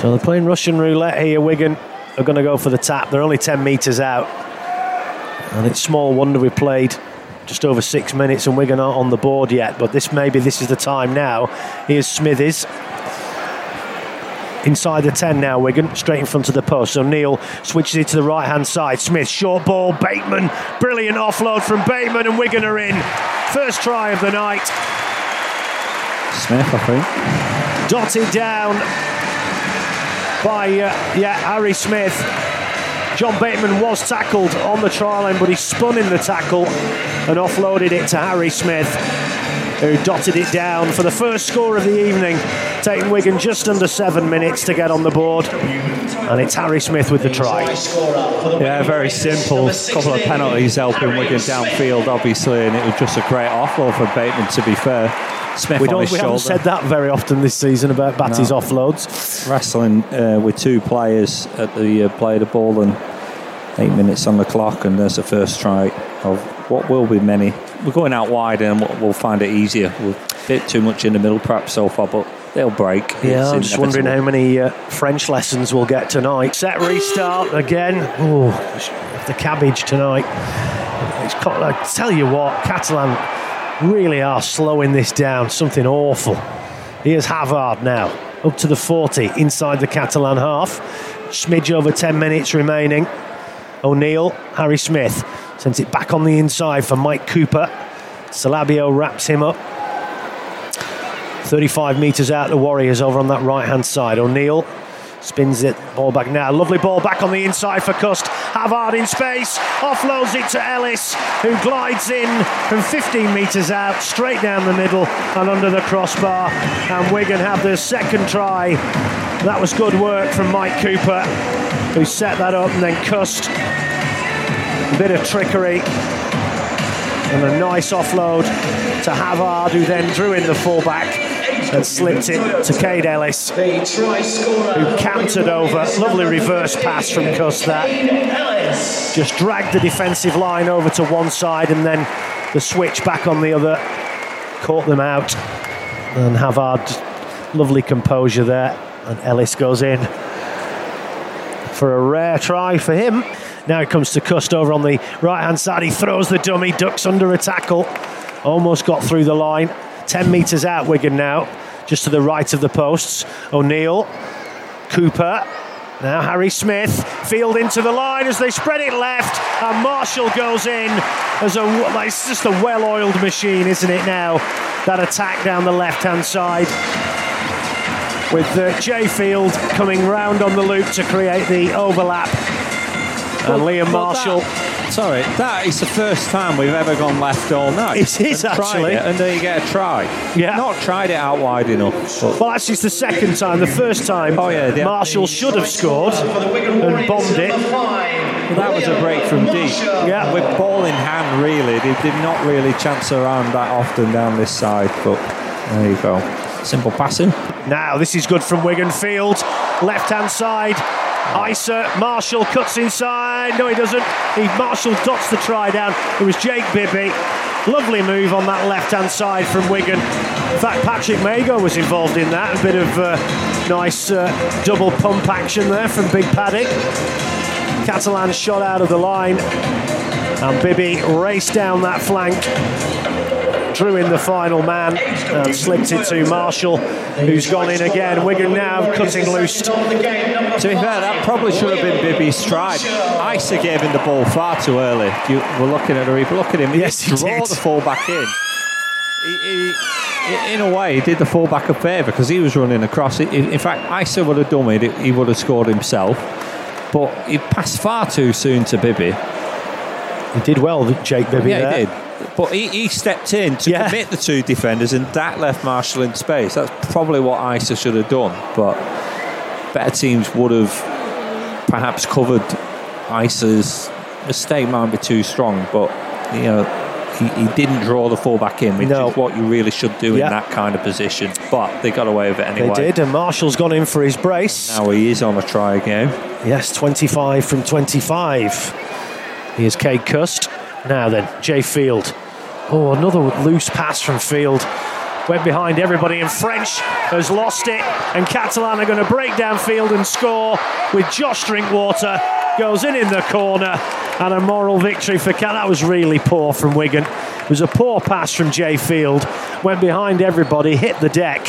So they're playing Russian roulette here. Wigan are going to go for the tap. They're only 10 metres out. And it's small wonder we played just over six minutes and Wigan aren't on the board yet. But this maybe this is the time now. Here's Smithies. Inside the 10 now, Wigan, straight in front of the post. So Neil switches it to the right hand side. Smith, short ball, Bateman, brilliant offload from Bateman, and Wigan are in. First try of the night. Smith, I think. Dotted down by, uh, yeah, Harry Smith. John Bateman was tackled on the trial line, but he spun in the tackle and offloaded it to Harry Smith, who dotted it down for the first score of the evening, taking Wigan just under seven minutes to get on the board. And it's Harry Smith with the try. Yeah, very simple. A couple of penalties helping Wigan downfield, obviously, and it was just a great offload for Bateman, to be fair. Smith we on don't. We haven't said that very often this season about Batty's No. offloads. Wrestling uh, with two players at the uh, play of the ball and eight minutes on the clock, and there's the first try of what will be many. We're going out wide, and we'll- find it easier. We're a bit too much in the middle, perhaps so far, but they'll break. Yeah, It's I'm just wondering how many uh, French lessons we'll get tonight. Set restart again. Oh, the cabbage tonight. It's I tell you what, Catalan really are slowing this down. Something awful. Here's Havard now, up to the 40, inside the Catalan half. Smidge over 10 minutes remaining. O'Neill, Harry Smith sends it back on the inside for Mike Cooper. Salabio wraps him up. 35 metres out, the Warriors over on that right hand side. O'Neill spins it, ball back now. Lovely ball back on the inside for Cust. Havard in space, offloads it to Ellis, who glides in from 15 metres out, straight down the middle and under the crossbar. And Wigan have their second try. That was good work from Mike Cooper, who set that up, and then Cust. A bit of trickery and a nice offload to Havard, who then drew in the fullback and slipped it to Kaide Ellis, who cantered over. Lovely reverse pass from Cust that. Just dragged the defensive line over to one side and then the switch back on the other. Caught them out. And Havard, lovely composure there. And Ellis goes in for a rare try for him. Now it comes to Cust over on the right hand side. He throws the dummy, ducks under a tackle. Almost got through the line. 10 metres out, Wigan now, just to the right of the posts. O'Neill, Cooper. Now Harry Smith, field into the line as they spread it left, and Marshall goes in as a. It's just a well-oiled machine, isn't it? Now that attack down the left-hand side, with uh, Jai Field coming round on the loop to create the overlap, and Liam But Marshall. that- sorry, that is the first time we've ever gone left all night. It is and actually. it, and then you get a try. Yeah. Not tried it out wide enough. But Well, actually, it's the second time. The first time, Oh, yeah, the- Marshall should have scored and bombed it. that was a break from deep. Yeah. With ball in hand, really, they did not really chance around that often down this side. But there you go. Simple passing. Now, this is good from Wigan Field. Left hand side. Isa, Marshall cuts inside. No, he doesn't. He Marshall dots the try down. It was Jake Bibby. Lovely move on that left hand side from Wigan. In fact, Patrick Mago was involved in that. A bit of uh, nice uh, double pump action there from Big Paddock. Catalan shot out of the line. And Bibby raced down that flank drew in the final man and slipped it to Marshall, who's gone in again. Wigan now cutting loose. To be fair, that probably should have been Bibby's stride. Isa gave him the ball far too early. You were looking at the replay. Look at him. He Yes, he draw did. the fullback in. He, he, in a way, he did the fullback a favour because he was running across. In in fact, Isa would have done it. He would have scored himself. But he passed far too soon to Bibby. He did well, Jake Bibby. Yeah, there. he did. But he, he stepped in to Yeah. commit the two defenders, and that left Marshall in space. That's probably what Isa should have done. But better teams would have perhaps covered Isa's mistake. Might be too strong, but you know. He, he didn't draw the fullback in, which No. is what you really should do Yeah. in that kind of position. But they got away with it anyway. They did, and Marshall's gone in for his brace. Now he is on a try again. Yes, 25 from 25. Here's Cade Cust. Now then, Jai Field. Oh, another loose pass from Field. went behind everybody, and French has lost it. And Catalan are going to break down Field and score with Josh Drinkwater. Goes in in the corner, and a moral victory for Cat. That was really poor from Wigan. It was a poor pass from Jai Field. Went behind everybody, hit the deck.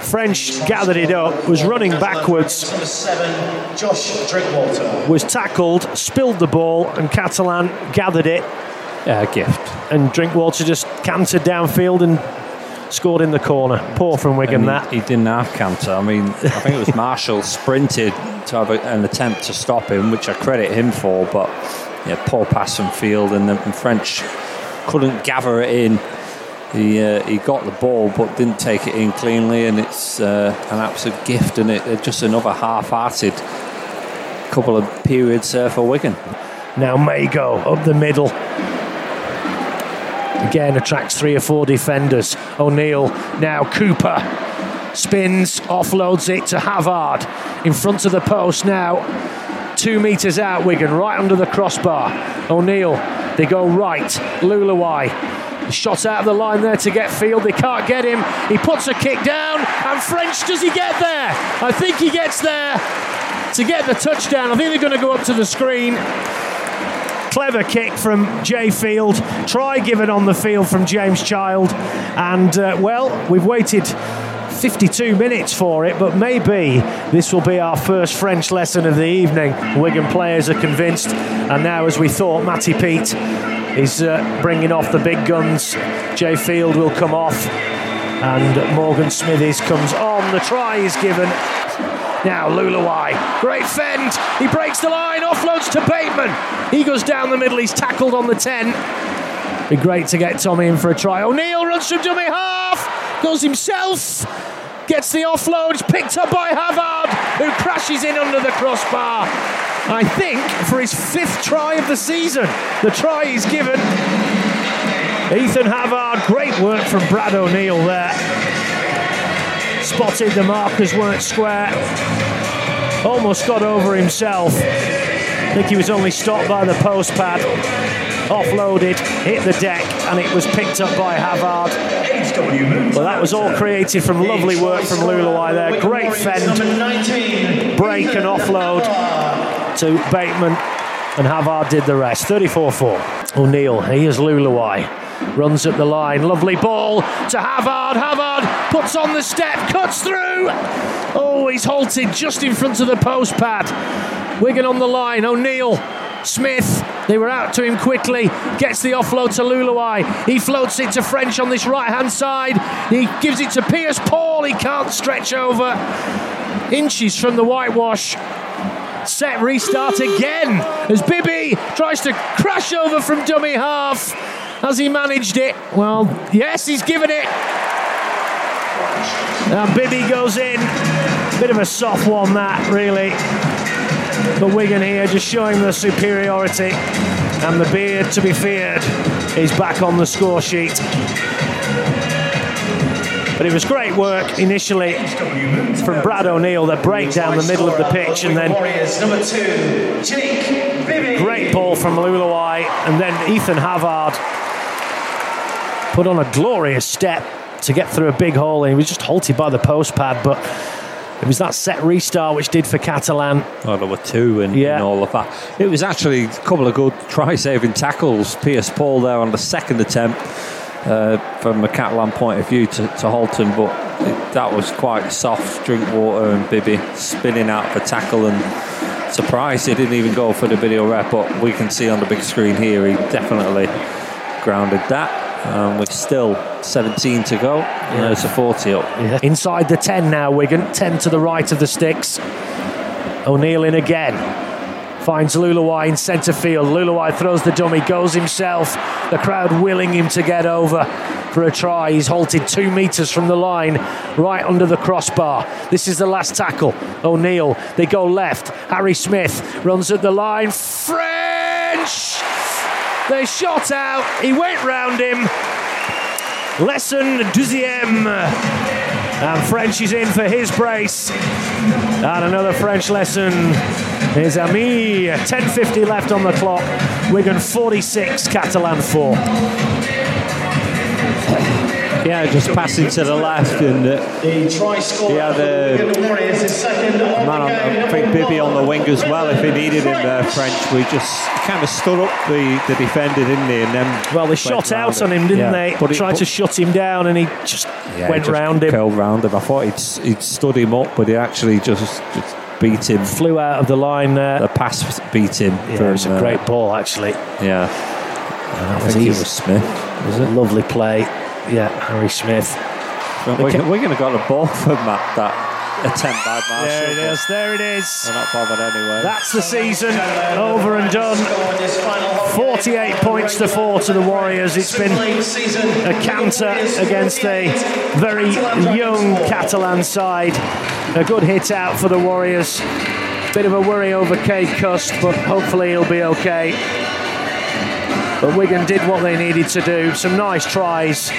French gathered it up, was running backwards. Number seven, Josh Drinkwater. Was tackled, spilled the ball, and Catalan gathered it. A gift. And Drinkwater just cantered downfield and scored in the corner. Poor from Wigan, And that. he, he didn't have canter. I mean, I think it was Marshall sprinted to have a, an attempt to stop him, which I credit him for. But yeah, poor pass from Field, and the and French couldn't gather it in. He uh, he got the ball, but didn't take it in cleanly, and it's uh, an absolute gift, and it just another half-hearted couple of periods uh, for Wigan. Now Mago up the middle. Again attracts three or four defenders. O'Neill now Cooper spins, offloads it to Havard in front of the post now. Two metres out, Wigan, right under the crossbar. O'Neill, they go right. Leuluai, shot out of the line there to get Field. They can't get him. He puts a kick down, and French, does he get there? I think he gets there to get the touchdown. I think they're going to go up to the screen. Clever kick from Jai Field. Try given on the field from James Child. And, uh, well, we've waited 52 minutes for it, but maybe this will be our first French lesson of the evening. Wigan players are convinced. And now, as we thought, Matty Peet is uh, bringing off the big guns. Jai Field will come off. And Morgan Smithies comes on. The try is given. Now Leuluai, great fend. He breaks the line, offloads to Bateman. He goes down the middle. He's tackled on the 10. Be great to get Tommy in for a try. O'Neill runs from dummy half, goes himself, gets the offload. Picked up by Havard, who crashes in under the crossbar. I think for his fifth try of the season. The try he's given. Ethan Havard, great work from Brad O'Neill there spotted the markers weren't square. Almost got over himself. I think he was only stopped by the post pad. Offloaded, hit the deck, and it was picked up by Havard. Well, that was all created from lovely work from Leuluai there. Great fend, break and offload to Bateman, and Havard did the rest. 34 4. O'Neill, He here's Leuluai. Runs up the line, lovely ball to Havard. Havard puts on the step, cuts through. Oh, he's halted just in front of the post pad. Wigan on the line, O'Neill, Smith. They were out to him quickly. Gets the offload to Leuluai. He floats it to French on this right hand side. He gives it to Pearce-Paul. He can't stretch over. Inches from the whitewash. Set restart again as Bibby tries to crash over from dummy half. Has he managed it? Well, yes, he's given it. And Bibby goes in. Bit of a soft one, that, really. But Wigan here just showing the superiority. And the beard to be feared is back on the score sheet. But it was great work initially from Brad O'Neill that break down the middle of the pitch and then Warriors number two, Great ball from Leuluai, and then Ethan Havard put on a glorious step to get through a big hole. And he was just halted by the post pad, but it was that set restart which did for Catalan. Oh, there were two and, Yeah. and all of that. It was actually a couple of good try-saving tackles. Pearce-Paul there on the second attempt uh, from a Catalan point of view to, to Halton, but it, that was quite soft. Drinkwater and Bibby spinning out for tackle and surprised he didn't even go for the video rep, but we can see on the big screen here he definitely grounded that. Um, with still 17 to go, yeah. it's a 40 up. Inside the 10 now, Wigan. 10 to the right of the sticks. O'Neill in again. Finds Leuluai in centre field. Leuluai throws the dummy, goes himself. The crowd willing him to get over for a try. He's halted two metres from the line, right under the crossbar. This is the last tackle. O'Neill, they go left. Harry Smith runs at the line. French! They shot out. He went round him. Lesson deuxième. And French is in for his brace. And another French lesson is Ami. 10.50 left on the clock. Wigan 46, Catalan 4. Yeah, just passing to the left, and uh, The try scorer Yeah, the- the Wigan Warriors is second on man, the on. I think Bibby on the wing as well. If he needed him there, French, we just kind of stood up the, the defender, didn't he? And then Well, they shot out on him, didn't Yeah. they? But it- Tried but- to shut him down, and he just yeah, went he just round him. curled round him. I thought he'd, he'd stood him up, but he actually just, just beat him. Flew out of the line there. The pass beat him. Yeah, it was a uh, great ball, actually. Yeah, That I was think it was Smith. was a lovely play. Yeah, Harry Smith. We're, we're going to got the ball from that, that attempt by Marshall. There it but is. There it is. We're not bothered anyway. That's the season over and done. 48 points to four to the Warriors. It's been a canter against a very young Catalan side. A good hit out for the Warriors. Bit of a worry over Cade Cust, but hopefully he'll be okay. But Wigan did what they needed to do. Some nice tries